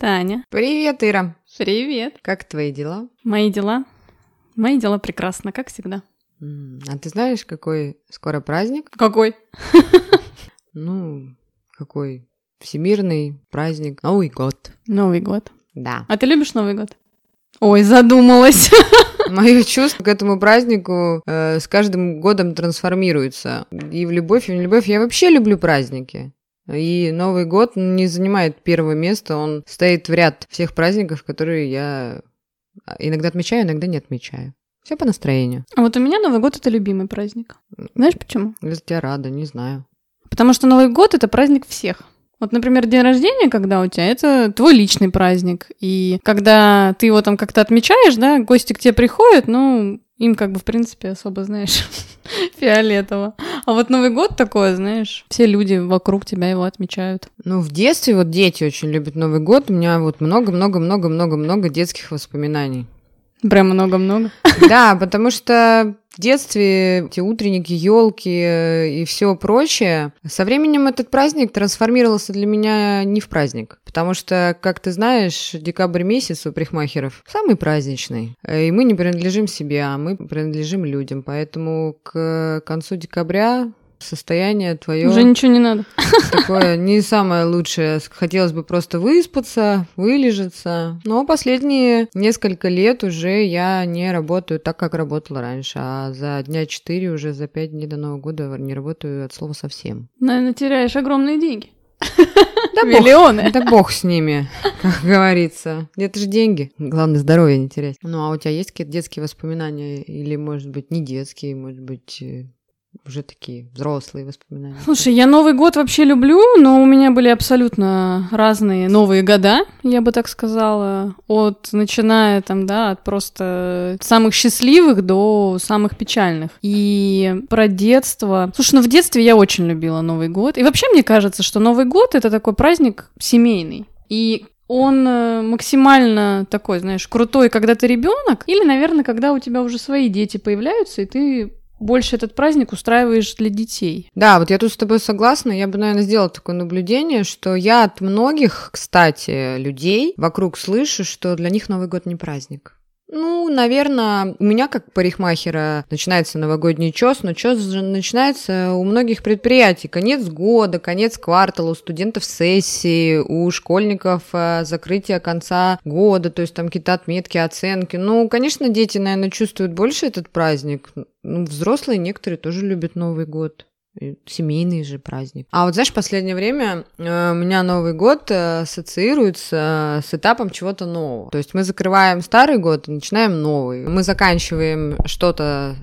Таня. Привет, Ира. Привет. Как твои дела? Мои дела? Мои дела прекрасно, как всегда. А ты знаешь, какой скоро праздник? Какой? Ну, какой всемирный праздник? Новый год. Новый год. Да. А ты любишь Новый год? Ой, задумалась. Мое чувство к этому празднику э, с каждым годом трансформируется. И в любовь, и в любовь. Я вообще люблю праздники. И Новый год не занимает первое место, он стоит в ряд всех праздников, которые я иногда отмечаю, иногда не отмечаю. Все по настроению. А вот у меня Новый год это любимый праздник. Знаешь почему? Я за тебя рада, не знаю. Потому что Новый год это праздник всех. Вот, например, день рождения, когда у тебя, это твой личный праздник. И когда ты его там как-то отмечаешь, да, гости к тебе приходят, ну, им как бы, в принципе, особо, знаешь, фиолетово. А вот Новый год такое, знаешь, все люди вокруг тебя его отмечают. Ну, в детстве вот дети очень любят Новый год. У меня вот много-много-много-много-много детских воспоминаний. Прям много-много. Да, потому что в детстве эти утренники, елки и все прочее. Со временем этот праздник трансформировался для меня не в праздник. Потому что, как ты знаешь, декабрь месяц у парикмахеров самый праздничный. И мы не принадлежим себе, а мы принадлежим людям. Поэтому к концу декабря состояние твое Уже ничего не надо. такое не самое лучшее. Хотелось бы просто выспаться, вылежаться. Но последние несколько лет уже я не работаю так, как работала раньше. А за дня четыре, уже за пять дней до Нового года не работаю от слова совсем. Наверное, теряешь огромные деньги. Да Миллионы. Да бог с ними, как говорится. Это же деньги. Главное, здоровье не терять. Ну, а у тебя есть какие-то детские воспоминания? Или, может быть, не детские, может быть, э, уже такие взрослые воспоминания? Слушай, я Новый год вообще люблю, но у меня были абсолютно разные новые года, я бы так сказала, от начиная там, да, от просто самых счастливых до самых печальных. И про детство. Слушай, ну в детстве я очень любила Новый год. И вообще мне кажется, что Новый год это такой праздник семейный. И он э, максимально такой, знаешь, крутой, когда ты ребенок, или, наверное, когда у тебя уже свои дети появляются, и ты больше этот праздник устраиваешь для детей. Да, вот я тут с тобой согласна. Я бы, наверное, сделала такое наблюдение, что я от многих, кстати, людей вокруг слышу, что для них Новый год не праздник. Ну, наверное, у меня как парикмахера начинается новогодний чес, но чес же начинается у многих предприятий. Конец года, конец квартала, у студентов сессии, у школьников э, закрытие конца года, то есть там какие-то отметки, оценки. Ну, конечно, дети, наверное, чувствуют больше этот праздник. Ну, взрослые некоторые тоже любят Новый год. Семейный же праздник. А вот знаешь, в последнее время э, у меня Новый год э, ассоциируется с этапом чего-то нового. То есть мы закрываем старый год и начинаем новый. Мы заканчиваем что-то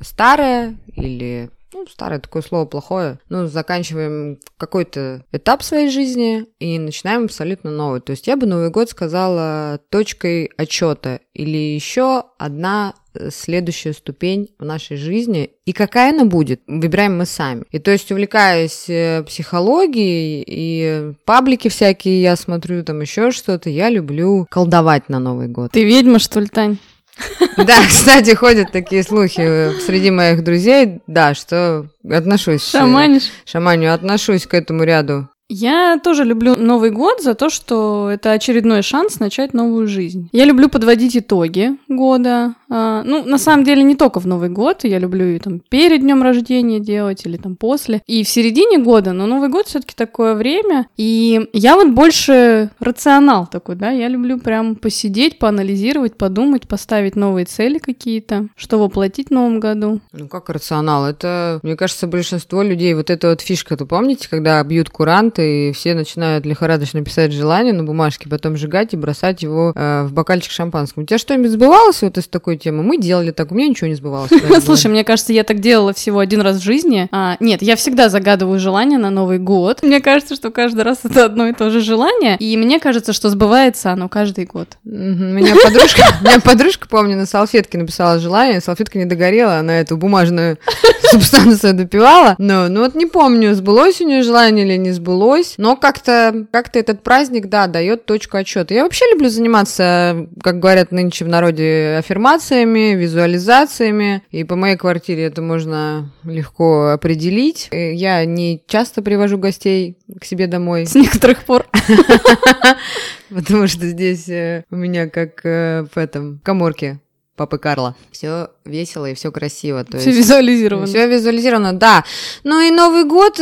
старое или ну, старое такое слово плохое. Ну, заканчиваем какой-то этап своей жизни и начинаем абсолютно новый. То есть я бы Новый год сказала точкой отчета или еще одна э, следующая ступень в нашей жизни. И какая она будет, выбираем мы сами. И то есть, увлекаясь э, психологией и паблики всякие, я смотрю там еще что-то, я люблю колдовать на Новый год. Ты ведьма, что ли, Тань? Да, кстати, ходят такие слухи э, среди моих друзей, да, что отношусь... э, Шаманишь? Шаманю, отношусь к этому ряду. Я тоже люблю Новый год за то, что это очередной шанс начать новую жизнь. Я люблю подводить итоги года. А, ну, на самом деле, не только в Новый год. Я люблю и там перед днем рождения делать или там после. И в середине года, но Новый год все-таки такое время. И я вот больше рационал такой, да. Я люблю прям посидеть, поанализировать, подумать, поставить новые цели какие-то, что воплотить в новом году. Ну, как рационал? Это, мне кажется, большинство людей, вот эта вот фишка, то помните, когда бьют куранты, и все начинают лихорадочно писать желание на бумажке, потом сжигать и бросать его э, в бокальчик шампанского. У тебя что-нибудь сбывалось вот из такой темы? Мы делали так, у меня ничего не сбывалось. Слушай, мне кажется, я так делала всего один раз в жизни. А, нет, я всегда загадываю желание на Новый год. Мне кажется, что каждый раз это одно и то же желание. И мне кажется, что сбывается оно каждый год. Меня подружка, меня подружка, помню, на салфетке написала желание, салфетка не догорела, она эту бумажную субстанцию допивала. Но, ну вот не помню, сбылось у нее желание или не сбылось, но как-то как этот праздник, да, дает точку отчета. Я вообще люблю заниматься, как говорят нынче в народе, аффирмациями, визуализациями, и по моей квартире это можно легко определить. Э, Я не часто привожу гостей к себе домой. С некоторых пор. потому что здесь э, у меня как э, в этом коморке папы Карла. Все весело и все красиво. Все визуализировано. Все визуализировано, да. Ну и Новый год,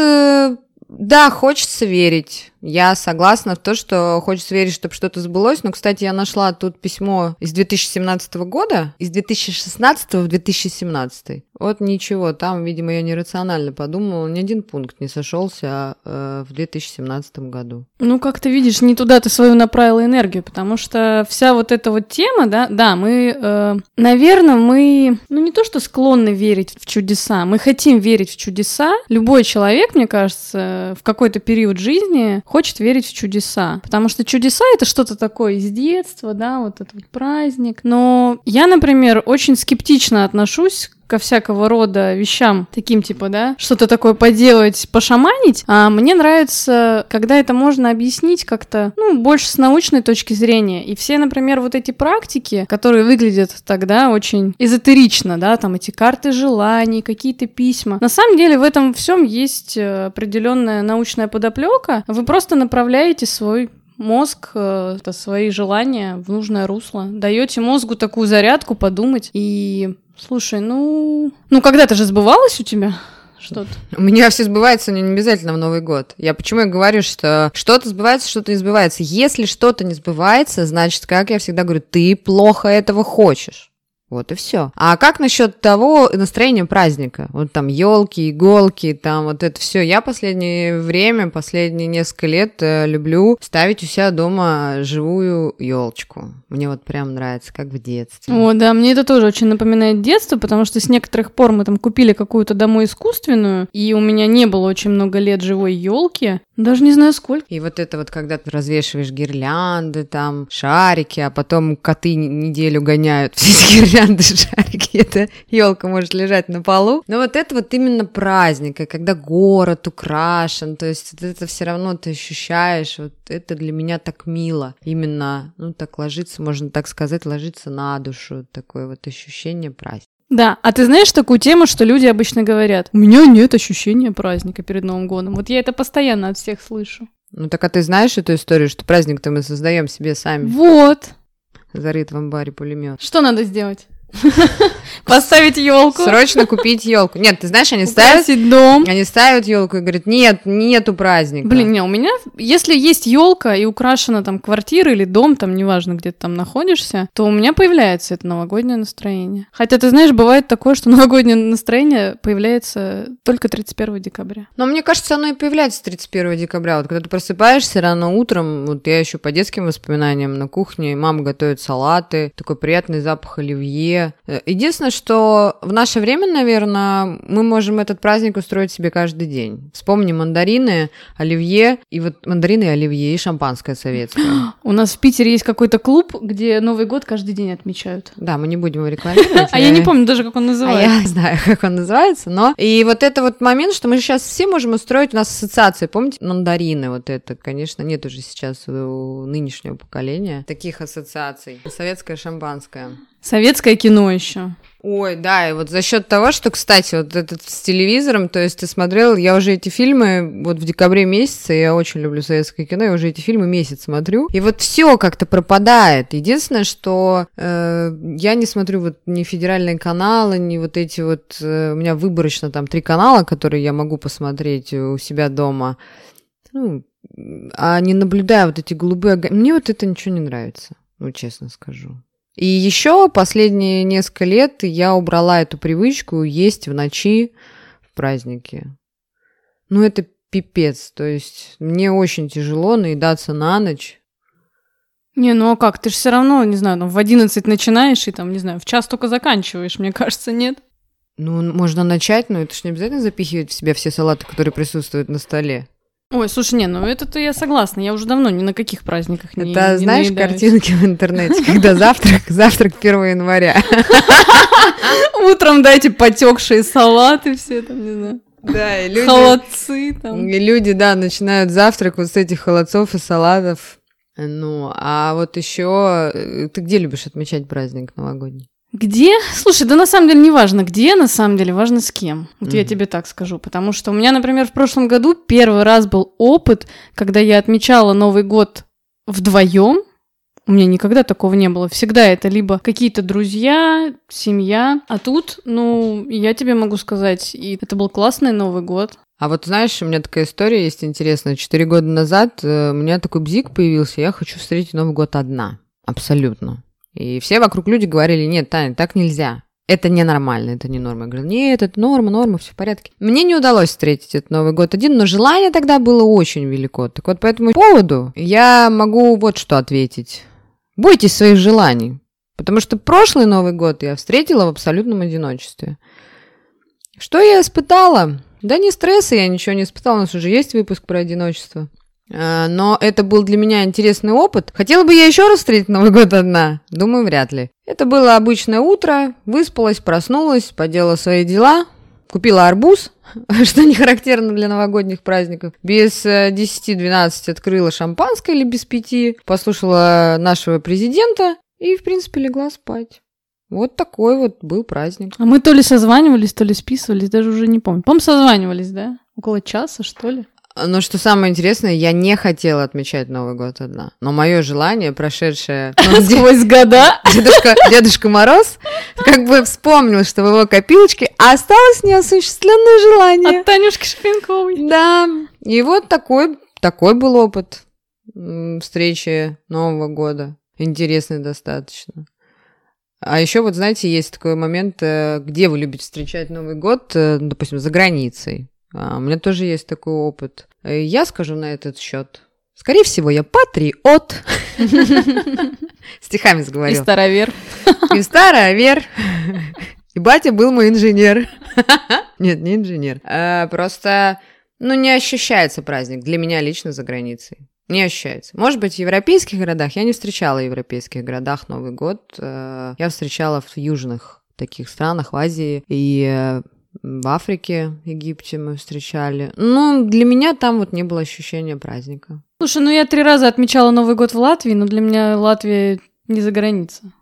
да, хочется верить. Я согласна в то, что хочется верить, чтобы что-то сбылось. Но, кстати, я нашла тут письмо из 2017 года, из 2016 в 2017. Вот ничего, там, видимо, я нерационально подумала, ни один пункт не сошелся э, в 2017 году. Ну, как ты видишь, не туда ты свою направила энергию, потому что вся вот эта вот тема, да, да, мы, э, наверное, мы, ну, не то, что склонны верить в чудеса, мы хотим верить в чудеса. Любой человек, мне кажется, в какой-то период жизни хочет верить в чудеса. Потому что чудеса — это что-то такое из детства, да, вот этот вот праздник. Но я, например, очень скептично отношусь ко всякого рода вещам, таким типа, да, что-то такое поделать, пошаманить, а мне нравится, когда это можно объяснить как-то, ну, больше с научной точки зрения. И все, например, вот эти практики, которые выглядят тогда очень эзотерично, да, там эти карты желаний, какие-то письма. На самом деле в этом всем есть э, определенная научная подоплека. Вы просто направляете свой мозг, э, это свои желания в нужное русло. Даете мозгу такую зарядку подумать и Слушай, ну... Ну, когда-то же сбывалось у тебя что-то? У меня все сбывается, но не обязательно в Новый год. Я почему я говорю, что что-то сбывается, что-то не сбывается. Если что-то не сбывается, значит, как я всегда говорю, ты плохо этого хочешь. Вот и все. А как насчет того настроения праздника? Вот там елки, иголки, там вот это все. Я последнее время, последние несколько лет э, люблю ставить у себя дома живую елочку. Мне вот прям нравится, как в детстве. О, да, мне это тоже очень напоминает детство, потому что с некоторых пор мы там купили какую-то домой искусственную, и у меня не было очень много лет живой елки. Даже не знаю сколько. И вот это вот, когда ты развешиваешь гирлянды, там, шарики, а потом коты неделю гоняют все эти гирлянды, шарики, эта елка может лежать на полу. Но вот это вот именно праздник, и когда город украшен, то есть это все равно ты ощущаешь, вот это для меня так мило. Именно, ну, так ложится, можно так сказать, ложится на душу, такое вот ощущение праздника. Да, а ты знаешь такую тему, что люди обычно говорят, у меня нет ощущения праздника перед Новым годом. Вот я это постоянно от всех слышу. Ну так а ты знаешь эту историю, что праздник-то мы создаем себе сами? Вот. Зарыт в амбаре пулемет. Что надо сделать? Поставить елку. Срочно купить елку. Нет, ты знаешь, они ставят дом. Они ставят елку и говорят, нет, нету праздника. Блин, не, у меня, если есть елка и украшена там квартира или дом, там неважно, где ты там находишься, то у меня появляется это новогоднее настроение. Хотя ты знаешь, бывает такое, что новогоднее настроение появляется только 31 декабря. Но мне кажется, оно и появляется 31 декабря. Вот когда ты просыпаешься рано утром, вот я еще по детским воспоминаниям на кухне, мама готовит салаты, такой приятный запах оливье. Единственное, что в наше время, наверное, мы можем этот праздник устроить себе каждый день. Вспомни мандарины, оливье, и вот мандарины, оливье, и шампанское советское. У нас в Питере есть какой-то клуб, где Новый год каждый день отмечают. Да, мы не будем его рекламировать. А я не помню даже, как он называется. А я знаю, как он называется, но... И вот это вот момент, что мы сейчас все можем устроить у нас ассоциации. Помните, мандарины, вот это, конечно, нет уже сейчас у нынешнего поколения таких ассоциаций. Советское шампанское. Советское кино еще. Ой, да, и вот за счет того, что, кстати, вот этот с телевизором, то есть ты смотрел, я уже эти фильмы, вот в декабре месяце, я очень люблю советское кино, я уже эти фильмы месяц смотрю, и вот все как-то пропадает. Единственное, что э, я не смотрю вот ни федеральные каналы, ни вот эти вот, э, у меня выборочно там три канала, которые я могу посмотреть у себя дома, ну, а не наблюдая вот эти голубые мне вот это ничего не нравится, ну, честно скажу. И еще последние несколько лет я убрала эту привычку есть в ночи в праздники. Ну, это пипец. То есть мне очень тяжело наедаться на ночь. Не, ну а как? Ты же все равно, не знаю, ну, в 11 начинаешь и там, не знаю, в час только заканчиваешь, мне кажется, нет? Ну, можно начать, но это же не обязательно запихивать в себя все салаты, которые присутствуют на столе. Ой, слушай, не, ну это-то я согласна. Я уже давно ни на каких праздниках не Это, не знаешь, наедаюсь. картинки в интернете, когда завтрак, завтрак 1 января. Утром дайте потекшие салаты все там, не знаю. Да, и люди... Холодцы там. И люди, да, начинают завтрак вот с этих холодцов и салатов. Ну, а вот еще э, ты где любишь отмечать праздник новогодний? Где? Слушай, да на самом деле не важно где, на самом деле важно с кем. Вот mm-hmm. я тебе так скажу. Потому что у меня, например, в прошлом году первый раз был опыт, когда я отмечала Новый год вдвоем у меня никогда такого не было. Всегда это либо какие-то друзья, семья. А тут, ну, я тебе могу сказать, и это был классный Новый год. А вот знаешь, у меня такая история есть интересная. Четыре года назад э, у меня такой бзик появился, я хочу встретить Новый год одна. Абсолютно. И все вокруг люди говорили, нет, Таня, так нельзя. Это ненормально, это не норма. Я говорю, нет, это норма, норма, все в порядке. Мне не удалось встретить этот Новый год один, но желание тогда было очень велико. Так вот, по этому поводу я могу вот что ответить. Бойтесь своих желаний. Потому что прошлый Новый год я встретила в абсолютном одиночестве. Что я испытала? Да не стресса я ничего не испытала, у нас уже есть выпуск про одиночество. А, но это был для меня интересный опыт. Хотела бы я еще раз встретить Новый год одна? Думаю, вряд ли. Это было обычное утро, выспалась, проснулась, поделала свои дела, купила арбуз, что не характерно для новогодних праздников. Без 10-12 э, открыла шампанское или без пяти, послушала нашего президента и, в принципе, легла спать. Вот такой вот был праздник. А мы то ли созванивались, то ли списывались, даже уже не помню. По-моему, созванивались, да? Около часа, что ли? Но что самое интересное, я не хотела отмечать Новый год одна. Но мое желание, прошедшее... Ну, Сквозь года? Дедушка, Дедушка Мороз как бы вспомнил, что в его копилочке осталось неосуществленное желание. От Танюшки Шпинковой. Да. И вот такой, такой был опыт встречи Нового года. Интересный достаточно. А еще вот, знаете, есть такой момент, э, где вы любите встречать Новый год, э, допустим, за границей. А, у меня тоже есть такой опыт. Э, я скажу на этот счет. Скорее всего, я патриот. Стихами сговорил. И старовер. И старовер. И батя был мой инженер. Нет, не инженер. А, просто, ну, не ощущается праздник для меня лично за границей. Не ощущается. Может быть, в европейских городах. Я не встречала в европейских городах Новый год. Э, я встречала в южных таких странах, в Азии и э, в Африке, Египте мы встречали. Ну, для меня там вот не было ощущения праздника. Слушай, ну я три раза отмечала Новый год в Латвии, но для меня Латвия не за границей.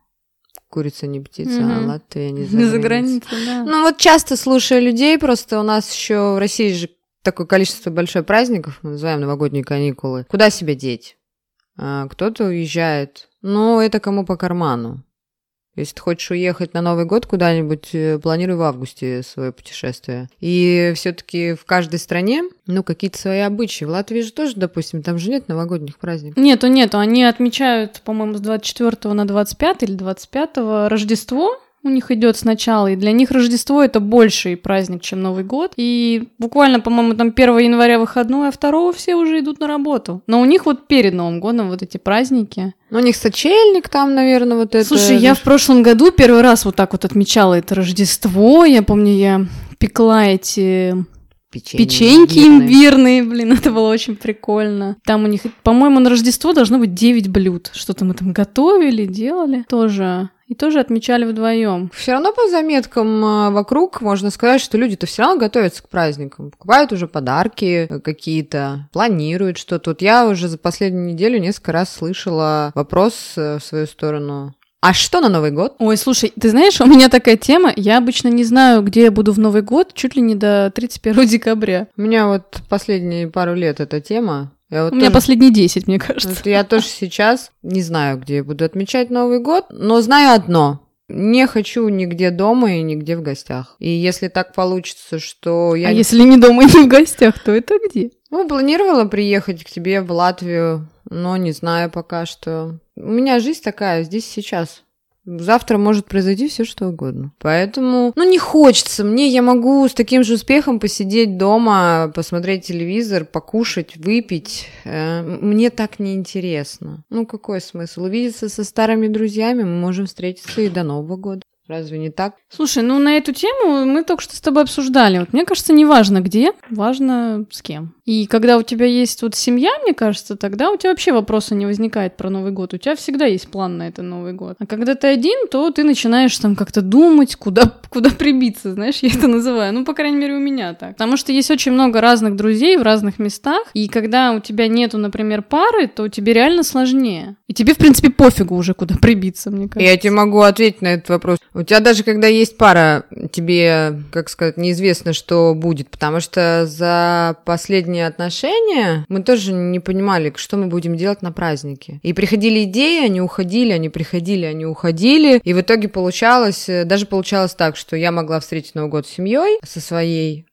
Курица не птица, угу. а Латвия не за Не за границей, да. Ну вот часто слушаю людей, просто у нас еще в России же такое количество большое праздников, мы называем новогодние каникулы. Куда себя деть? А, кто-то уезжает. Ну, это кому по карману. Если ты хочешь уехать на Новый год куда-нибудь, э, планируй в августе свое путешествие. И все-таки в каждой стране, ну, какие-то свои обычаи. В Латвии же тоже, допустим, там же нет новогодних праздников. Нету, нету. Они отмечают, по-моему, с 24 на 25 или 25 Рождество, у них идет сначала, и для них Рождество это больший праздник, чем Новый год. И буквально, по-моему, там 1 января выходной, а 2 все уже идут на работу. Но у них вот перед Новым годом вот эти праздники. Ну, у них сочельник там, наверное, вот это. Слушай, я в прошлом году первый раз вот так вот отмечала это Рождество. Я помню, я пекла эти Печенье Печеньки имбирные. имбирные, блин, это было очень прикольно. Там у них, по-моему, на Рождество должно быть 9 блюд. Что-то мы там готовили, делали. Тоже и тоже отмечали вдвоем. Все равно по заметкам а, вокруг можно сказать, что люди-то все равно готовятся к праздникам. Покупают уже подарки какие-то, планируют что-то. Вот я уже за последнюю неделю несколько раз слышала вопрос э, в свою сторону. А что на Новый год? Ой, слушай, ты знаешь, у меня такая тема, я обычно не знаю, где я буду в Новый год, чуть ли не до 31 декабря. У меня вот последние пару лет эта тема. Я вот У тоже... меня последние 10, мне кажется. Вот я тоже сейчас не знаю, где я буду отмечать Новый год, но знаю одно. Не хочу нигде дома и нигде в гостях. И если так получится, что я... А если не дома и не в гостях, то это где? Ну, планировала приехать к тебе в Латвию, но не знаю пока что. У меня жизнь такая, здесь сейчас. Завтра может произойти все что угодно. Поэтому, ну, не хочется мне. Я могу с таким же успехом посидеть дома, посмотреть телевизор, покушать, выпить. Э, мне так неинтересно. Ну, какой смысл? Увидеться со старыми друзьями, мы можем встретиться и до Нового года. Разве не так? Слушай, ну на эту тему мы только что с тобой обсуждали. Вот мне кажется, не важно где, важно с кем. И когда у тебя есть вот семья, мне кажется, тогда у тебя вообще вопроса не возникает про Новый год. У тебя всегда есть план на этот Новый год. А когда ты один, то ты начинаешь там как-то думать, куда, куда прибиться, знаешь, я это называю. Ну, по крайней мере, у меня так. Потому что есть очень много разных друзей в разных местах, и когда у тебя нету, например, пары, то тебе реально сложнее. И тебе, в принципе, пофигу уже, куда прибиться, мне кажется. Я тебе могу ответить на этот вопрос. У тебя даже когда есть пара, тебе, как сказать, неизвестно, что будет, потому что за последние ранние отношения, мы тоже не понимали, что мы будем делать на празднике. И приходили идеи, они уходили, они приходили, они уходили. И в итоге получалось, э, даже получалось так, что я могла встретить Новый год с семьей, со своей,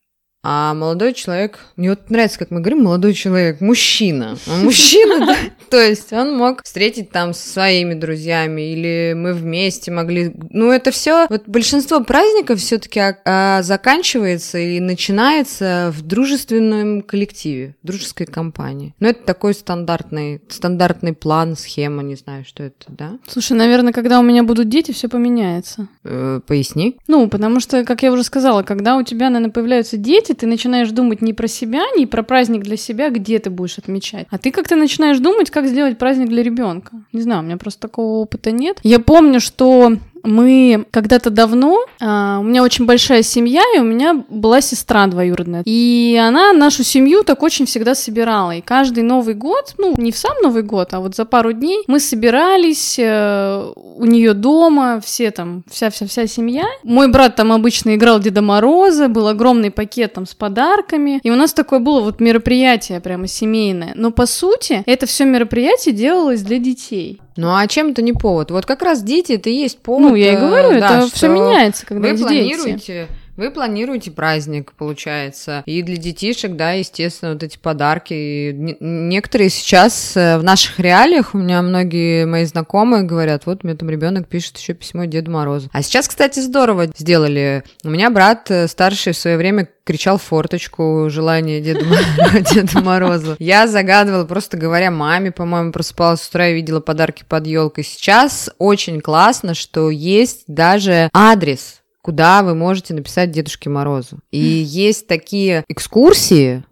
а молодой человек, мне вот нравится, как мы говорим, молодой человек, мужчина. Он мужчина, да? То есть он мог встретить там со своими друзьями, или мы вместе могли... Ну, это все... Вот большинство праздников все таки а, а, заканчивается и начинается в дружественном коллективе, в дружеской компании. Ну, это такой стандартный, стандартный план, схема, не знаю, что это, да? Слушай, наверное, когда у меня будут дети, все поменяется. Э, поясни. Ну, потому что, как я уже сказала, когда у тебя, наверное, появляются дети, ты начинаешь думать не про себя, не про праздник для себя, где ты будешь отмечать, а ты как-то начинаешь думать, как сделать праздник для ребенка. Не знаю, у меня просто такого опыта нет. Я помню, что мы когда-то давно, а, у меня очень большая семья, и у меня была сестра двоюродная. И она нашу семью так очень всегда собирала. И каждый Новый год, ну, не в сам Новый год, а вот за пару дней мы собирались э, у нее дома, все там, вся-вся-вся семья. Мой брат там обычно играл Деда Мороза, был огромный пакет там с подарками. И у нас такое было вот мероприятие прямо семейное. Но по сути, это все мероприятие делалось для детей. Ну а чем это не повод? Вот как раз дети это и есть повод. Ну, я и говорю, э, да, это все меняется, когда вы дети. Вы планируете праздник, получается. И для детишек, да, естественно, вот эти подарки. И некоторые сейчас э, в наших реалиях, у меня многие мои знакомые говорят, вот мне там ребенок пишет еще письмо Деду Морозу. А сейчас, кстати, здорово сделали. У меня брат э, старший в свое время кричал форточку желание Деду Морозу. Я загадывала, просто говоря маме, по-моему, просыпалась с утра и видела подарки под елкой. Сейчас очень классно, что есть даже адрес куда вы можете написать Дедушке Морозу. И есть такие экскурсии,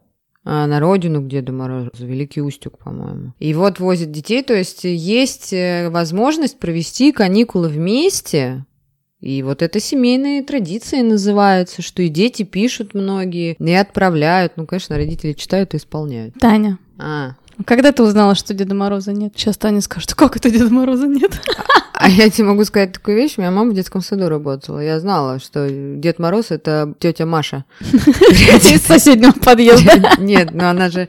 а, на родину к Деду Морозу, Великий Устюг, по-моему. И вот возят детей, то есть есть э, возможность провести каникулы вместе, и вот это семейные традиции называются, что и дети пишут многие, и отправляют. Ну, конечно, родители читают и исполняют. Таня. А, когда ты узнала, что Деда Мороза нет? Сейчас Таня скажет, как это Деда Мороза нет? А я тебе могу сказать такую вещь. У меня мама в детском саду работала. Я знала, что Дед Мороз это тетя Маша. Из соседнего подъезда. Нет, но она же,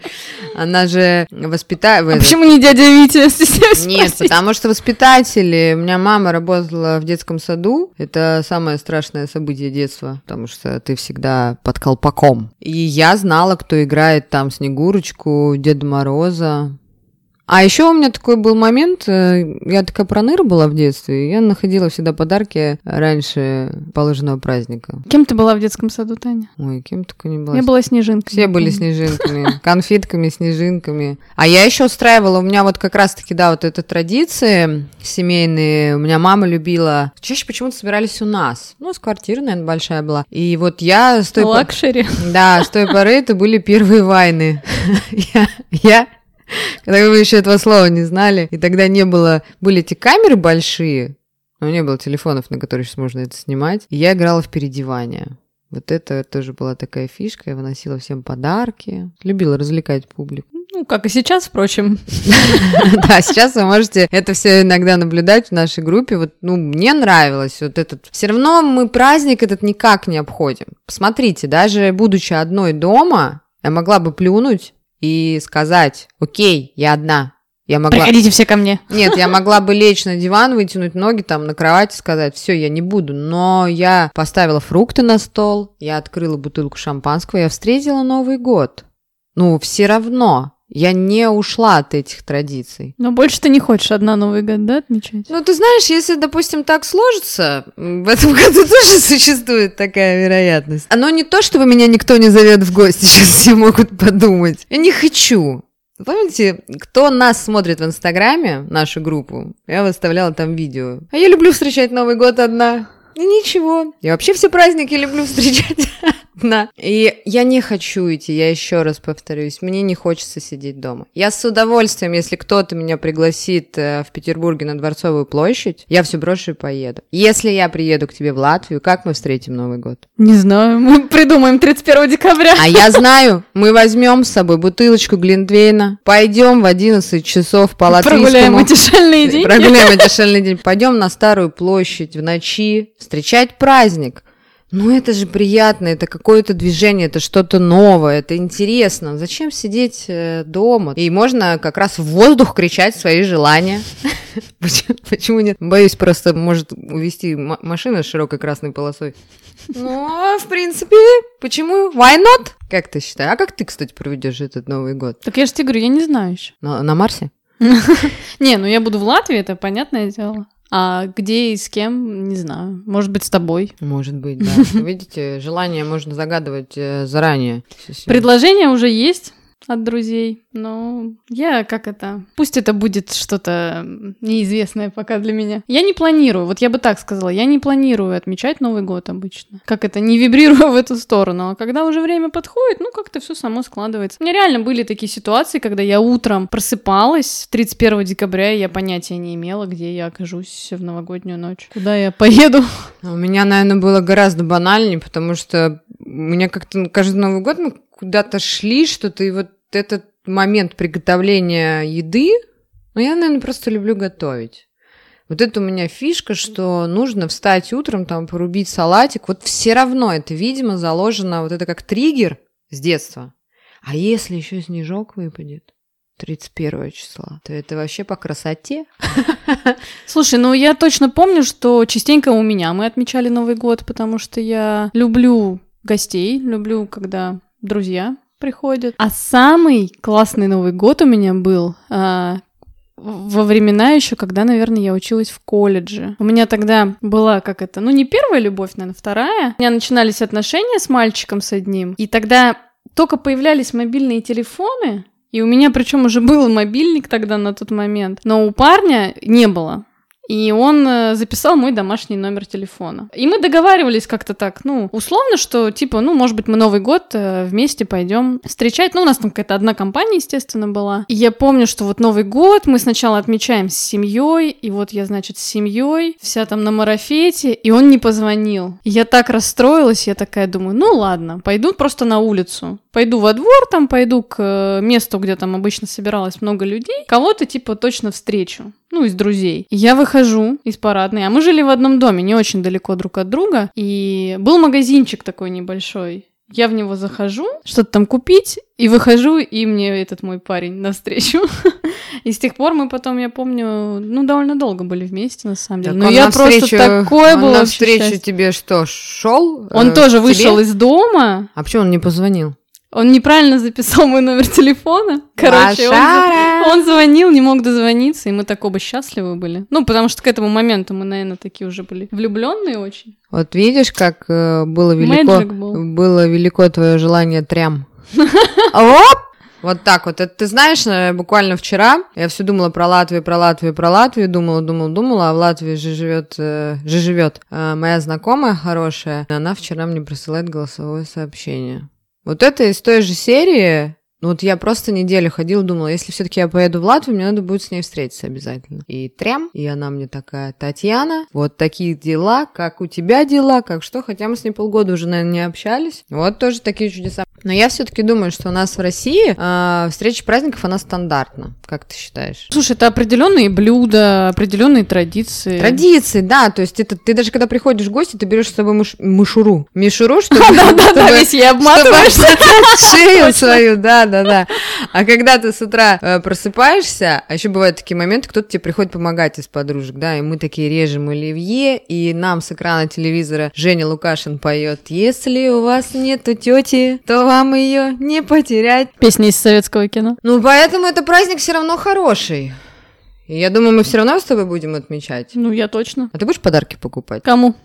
она же воспитает. А почему не дядя Витя? Нет, потому что воспитатели. У меня мама работала в детском саду. Это самое страшное событие детства, потому что ты всегда под колпаком. И я знала, кто играет там Снегурочку, Деда Мороза, а еще у меня такой был момент, э, я такая проныра была в детстве, я находила всегда подарки раньше положенного праздника. Кем ты была в детском саду, Таня? Ой, кем только не была. Я была снежинкой. Все были снежинками, конфетками, снежинками. А я еще устраивала, у меня вот как раз-таки, да, вот эта традиции семейные, у меня мама любила, чаще почему-то собирались у нас, ну, с квартиры, наверное, большая была. И вот я с той... Luxury. Да, с той поры это были первые войны. я, я когда вы еще этого слова не знали. И тогда не было... Были эти камеры большие, но не было телефонов, на которые сейчас можно это снимать. И я играла в переодевание. Вот это тоже была такая фишка. Я выносила всем подарки. Любила развлекать публику. Ну, как и сейчас, впрочем. Да, сейчас вы можете это все иногда наблюдать в нашей группе. Вот, ну, мне нравилось вот этот. Все равно мы праздник этот никак не обходим. Посмотрите, даже будучи одной дома, я могла бы плюнуть и сказать, окей, я одна. Я могла... Приходите все ко мне. Нет, я могла бы лечь на диван, вытянуть ноги там на кровати, сказать, все, я не буду. Но я поставила фрукты на стол, я открыла бутылку шампанского, я встретила Новый год. Ну, все равно я не ушла от этих традиций. Но больше ты не хочешь одна Новый год, да, отмечать? Ну, ты знаешь, если, допустим, так сложится, в этом году тоже существует такая вероятность. Оно не то, чтобы меня никто не зовет в гости, сейчас все могут подумать. Я не хочу. Помните, кто нас смотрит в Инстаграме, нашу группу, я выставляла там видео. А я люблю встречать Новый год одна. Ничего. Я вообще все праздники люблю встречать. Да. И я не хочу идти, я еще раз повторюсь, мне не хочется сидеть дома. Я с удовольствием, если кто-то меня пригласит э, в Петербурге на Дворцовую площадь, я все брошу и поеду. Если я приеду к тебе в Латвию, как мы встретим Новый год? Не знаю, мы придумаем 31 декабря. А я знаю, мы возьмем с собой бутылочку Глинтвейна, пойдем в 11 часов по латвийскому... Прогуляем эти шальные дни. Прогуляем эти шальные дни. Пойдем на Старую площадь в ночи встречать праздник. Ну, это же приятно, это какое-то движение, это что-то новое, это интересно. Зачем сидеть э, дома? И можно как раз в воздух кричать свои желания. Почему нет? Боюсь, просто может увести машина с широкой красной полосой. Ну, в принципе, почему? Why not? Как ты считаешь? А как ты, кстати, проведешь этот Новый год? Так я же тебе говорю, я не знаю еще. На, на Марсе? Не, ну я буду в Латвии, это понятное дело. А где и с кем, не знаю. Может быть, с тобой. Может быть, да. Видите, желание можно загадывать э, заранее. Предложение уже есть от друзей. Но я как это... Пусть это будет что-то неизвестное пока для меня. Я не планирую, вот я бы так сказала, я не планирую отмечать Новый год обычно. Как это, не вибрирую в эту сторону. А когда уже время подходит, ну как-то все само складывается. У меня реально были такие ситуации, когда я утром просыпалась 31 декабря, и я понятия не имела, где я окажусь в новогоднюю ночь. Куда я поеду. У меня, наверное, было гораздо банальнее, потому что меня как-то каждый Новый год мы куда-то шли, что-то, и вот этот момент приготовления еды, ну, я, наверное, просто люблю готовить. Вот это у меня фишка, что нужно встать утром, там, порубить салатик. Вот все равно это, видимо, заложено, вот это как триггер с детства. А если еще снежок выпадет? 31 числа, то это вообще по красоте. Слушай, ну я точно помню, что частенько у меня мы отмечали Новый год, потому что я люблю гостей, люблю, когда друзья приходят. А самый классный Новый год у меня был а, во времена еще, когда, наверное, я училась в колледже. У меня тогда была как это, ну не первая любовь, наверное, вторая. У меня начинались отношения с мальчиком с одним, и тогда только появлялись мобильные телефоны, и у меня причем уже был мобильник тогда на тот момент, но у парня не было. И он э, записал мой домашний номер телефона. И мы договаривались как-то так, ну, условно, что, типа, ну, может быть, мы Новый год э, вместе пойдем встречать. Ну, у нас там какая-то одна компания, естественно, была. И я помню, что вот Новый год мы сначала отмечаем с семьей, и вот я, значит, с семьей, вся там на марафете, и он не позвонил. И я так расстроилась, я такая думаю, ну, ладно, пойду просто на улицу. Пойду во двор, там пойду к э, месту, где там обычно собиралось много людей, кого-то, типа, точно встречу ну, из друзей. я выхожу из парадной, а мы жили в одном доме, не очень далеко друг от друга, и был магазинчик такой небольшой. Я в него захожу, что-то там купить, и выхожу, и мне этот мой парень навстречу. И с тех пор мы потом, я помню, ну, довольно долго были вместе, на самом деле. Но я просто такое было Он встречу тебе что, шел? Он э, тоже вышел из дома. А почему он не позвонил? Он неправильно записал мой номер телефона. Короче, он, он звонил, не мог дозвониться, и мы так оба счастливы были. Ну, потому что к этому моменту мы, наверное, такие уже были влюбленные очень. Вот видишь, как э, было велико, было велико твое желание трям. Оп! Вот так вот. Это ты знаешь, э, буквально вчера я все думала про Латвию, про Латвию, про Латвию, думала, думала, думала, а в Латвии же живет, э, же живет э, моя знакомая хорошая. Она вчера мне присылает голосовое сообщение. Вот это из той же серии, ну вот я просто неделю ходила, думала, если все-таки я поеду в Латвию, мне надо будет с ней встретиться обязательно. И трям, и она мне такая, Татьяна, вот такие дела, как у тебя дела, как что, хотя мы с ней полгода уже, наверное, не общались. Вот тоже такие чудеса. Но я все-таки думаю, что у нас в России э, встреча праздников, она стандартна. Как ты считаешь? Слушай, это определенные блюда, определенные традиции. Традиции, да. То есть это ты даже когда приходишь в гости, ты берешь с собой мыш... мышуру. Мишуру, чтобы... Да-да-да, весь я обматываешь. Шею свою, да-да-да. А когда ты с утра э, просыпаешься, а еще бывают такие моменты, кто-то тебе приходит помогать из подружек, да, и мы такие режем оливье, и нам с экрана телевизора Женя Лукашин поет «Если у вас нету тети, то вам ее не потерять. Песня из советского кино. Ну, поэтому это праздник все равно хороший. И я думаю, мы все равно с тобой будем отмечать. Ну, я точно. А ты будешь подарки покупать? Кому?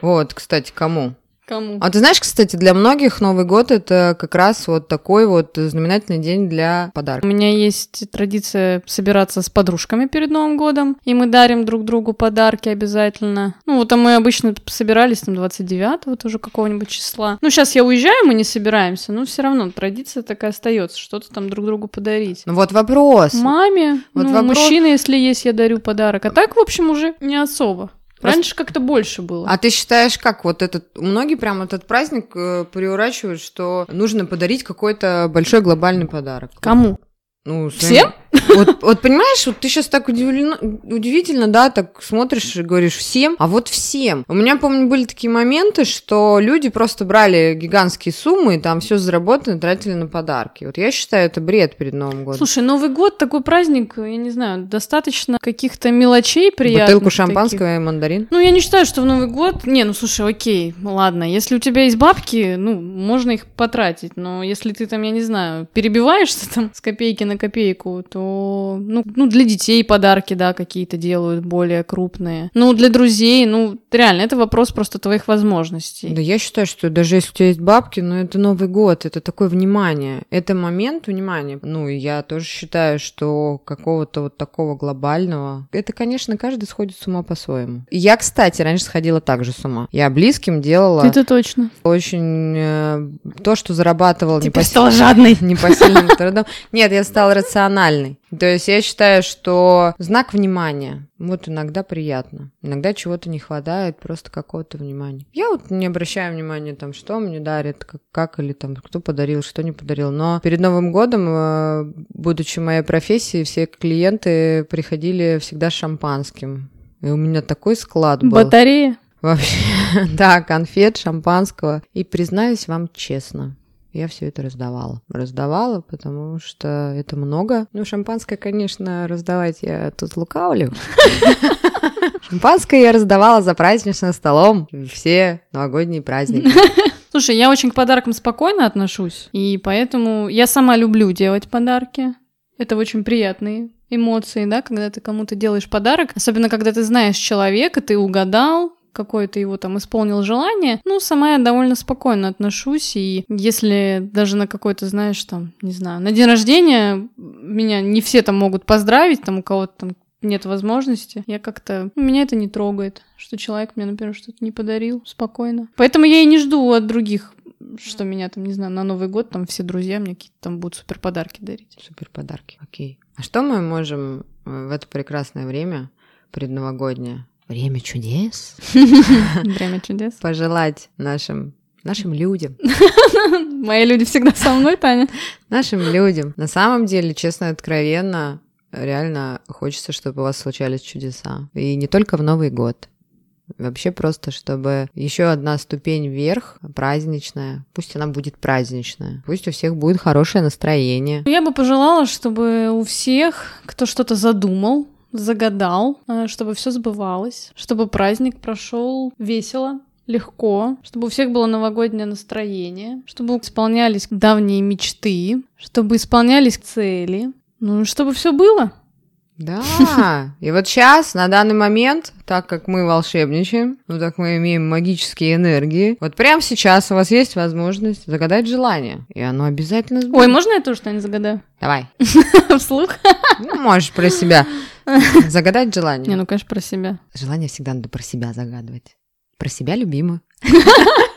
Вот, кстати, кому? Кому? А ты знаешь, кстати, для многих Новый год это как раз вот такой вот знаменательный день для подарков. У меня есть традиция собираться с подружками перед Новым годом, и мы дарим друг другу подарки обязательно. Ну, вот а мы обычно собирались там 29-го тоже какого-нибудь числа. Ну, сейчас я уезжаю, мы не собираемся, но все равно традиция такая остается, что-то там друг другу подарить. Ну, вот вопрос. Маме, вот ну, вопрос... мужчина, если есть, я дарю подарок. А так, в общем, уже не особо. Раньше как-то больше было. А ты считаешь, как вот этот... Многие прям этот праздник э, приурачивают, что нужно подарить какой-то большой глобальный подарок. Кому? Ну, своим... Всем? Вот, вот понимаешь, вот ты сейчас так удивлена, удивительно, да, так смотришь и говоришь всем, а вот всем. У меня, помню, были такие моменты, что люди просто брали гигантские суммы и там все заработано тратили на подарки. Вот я считаю, это бред перед Новым годом. Слушай, Новый год такой праздник, я не знаю, достаточно каких-то мелочей приятных. Бутылку шампанского таких. и мандарин. Ну, я не считаю, что в Новый год... Не, ну, слушай, окей, ладно, если у тебя есть бабки, ну, можно их потратить, но если ты там, я не знаю, перебиваешься там с копейки на копейку, то, ну, ну для детей подарки, да, какие-то делают более крупные. Ну, для друзей, ну, реально, это вопрос просто твоих возможностей. Да я считаю, что даже если у тебя есть бабки, ну, это Новый год, это такое внимание. Это момент внимания. Ну, я тоже считаю, что какого-то вот такого глобального... Это, конечно, каждый сходит с ума по-своему. Я, кстати, раньше сходила также с ума. Я близким делала... Это точно. Очень... Э, то, что зарабатывала... Ты не стала жадной. Непосильным трудом. Нет, я стала рациональной. То есть я считаю, что знак внимания. Вот иногда приятно. Иногда чего-то не хватает, просто какого-то внимания. Я вот не обращаю внимания, там, что мне дарят, как, как или там, кто подарил, что не подарил. Но перед Новым годом, э, будучи моей профессией, все клиенты приходили всегда с шампанским. И у меня такой склад был. Батарея? Вообще, да, конфет, шампанского. И признаюсь вам честно, я все это раздавала. Раздавала, потому что это много. Ну, шампанское, конечно, раздавать я тут лукавлю. Шампанское я раздавала за праздничным столом все новогодние праздники. Слушай, я очень к подаркам спокойно отношусь, и поэтому я сама люблю делать подарки. Это очень приятные эмоции, да, когда ты кому-то делаешь подарок, особенно когда ты знаешь человека, ты угадал, какое-то его там исполнил желание, ну, сама я довольно спокойно отношусь, и если даже на какой-то, знаешь, там, не знаю, на день рождения меня не все там могут поздравить, там у кого-то там нет возможности, я как-то... Ну, меня это не трогает, что человек мне, например, что-то не подарил спокойно. Поэтому я и не жду от других что меня там, не знаю, на Новый год там все друзья мне какие-то там будут супер подарки дарить. Супер подарки, окей. А что мы можем в это прекрасное время предновогоднее Время чудес. Время чудес. Пожелать нашим нашим людям. Мои люди всегда со мной, Таня. Нашим людям. На самом деле, честно, откровенно, реально хочется, чтобы у вас случались чудеса. И не только в Новый год. Вообще просто, чтобы еще одна ступень вверх, праздничная, пусть она будет праздничная, пусть у всех будет хорошее настроение. Я бы пожелала, чтобы у всех, кто что-то задумал, загадал, э, чтобы все сбывалось, чтобы праздник прошел весело, легко, чтобы у всех было новогоднее настроение, чтобы исполнялись давние мечты, чтобы исполнялись цели, ну, чтобы все было. Да, и вот сейчас, на данный момент, так как мы волшебничаем, ну так мы имеем магические энергии, вот прямо сейчас у вас есть возможность загадать желание, и оно обязательно сбудется. Ой, можно я тоже что-нибудь загадаю? Давай. Вслух? Ну, можешь про себя. Загадать желание. Не, ну, конечно, про себя. Желание всегда надо про себя загадывать. Про себя любимую.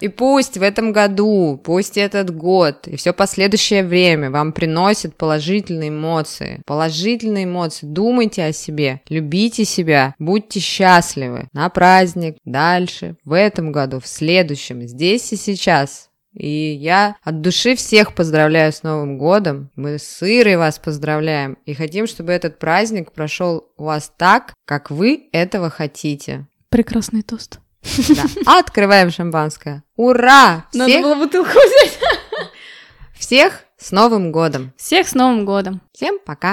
И пусть в этом году, пусть этот год и все последующее время вам приносит положительные эмоции. Положительные эмоции. Думайте о себе, любите себя, будьте счастливы на праздник, дальше, в этом году, в следующем, здесь и сейчас. И я от души всех поздравляю с Новым годом. Мы с Ирой вас поздравляем и хотим, чтобы этот праздник прошел у вас так, как вы этого хотите. Прекрасный тост. Да. Открываем шампанское. Ура! Надо всех... было бутылку взять. Всех с Новым годом! Всех с Новым годом! Всем пока!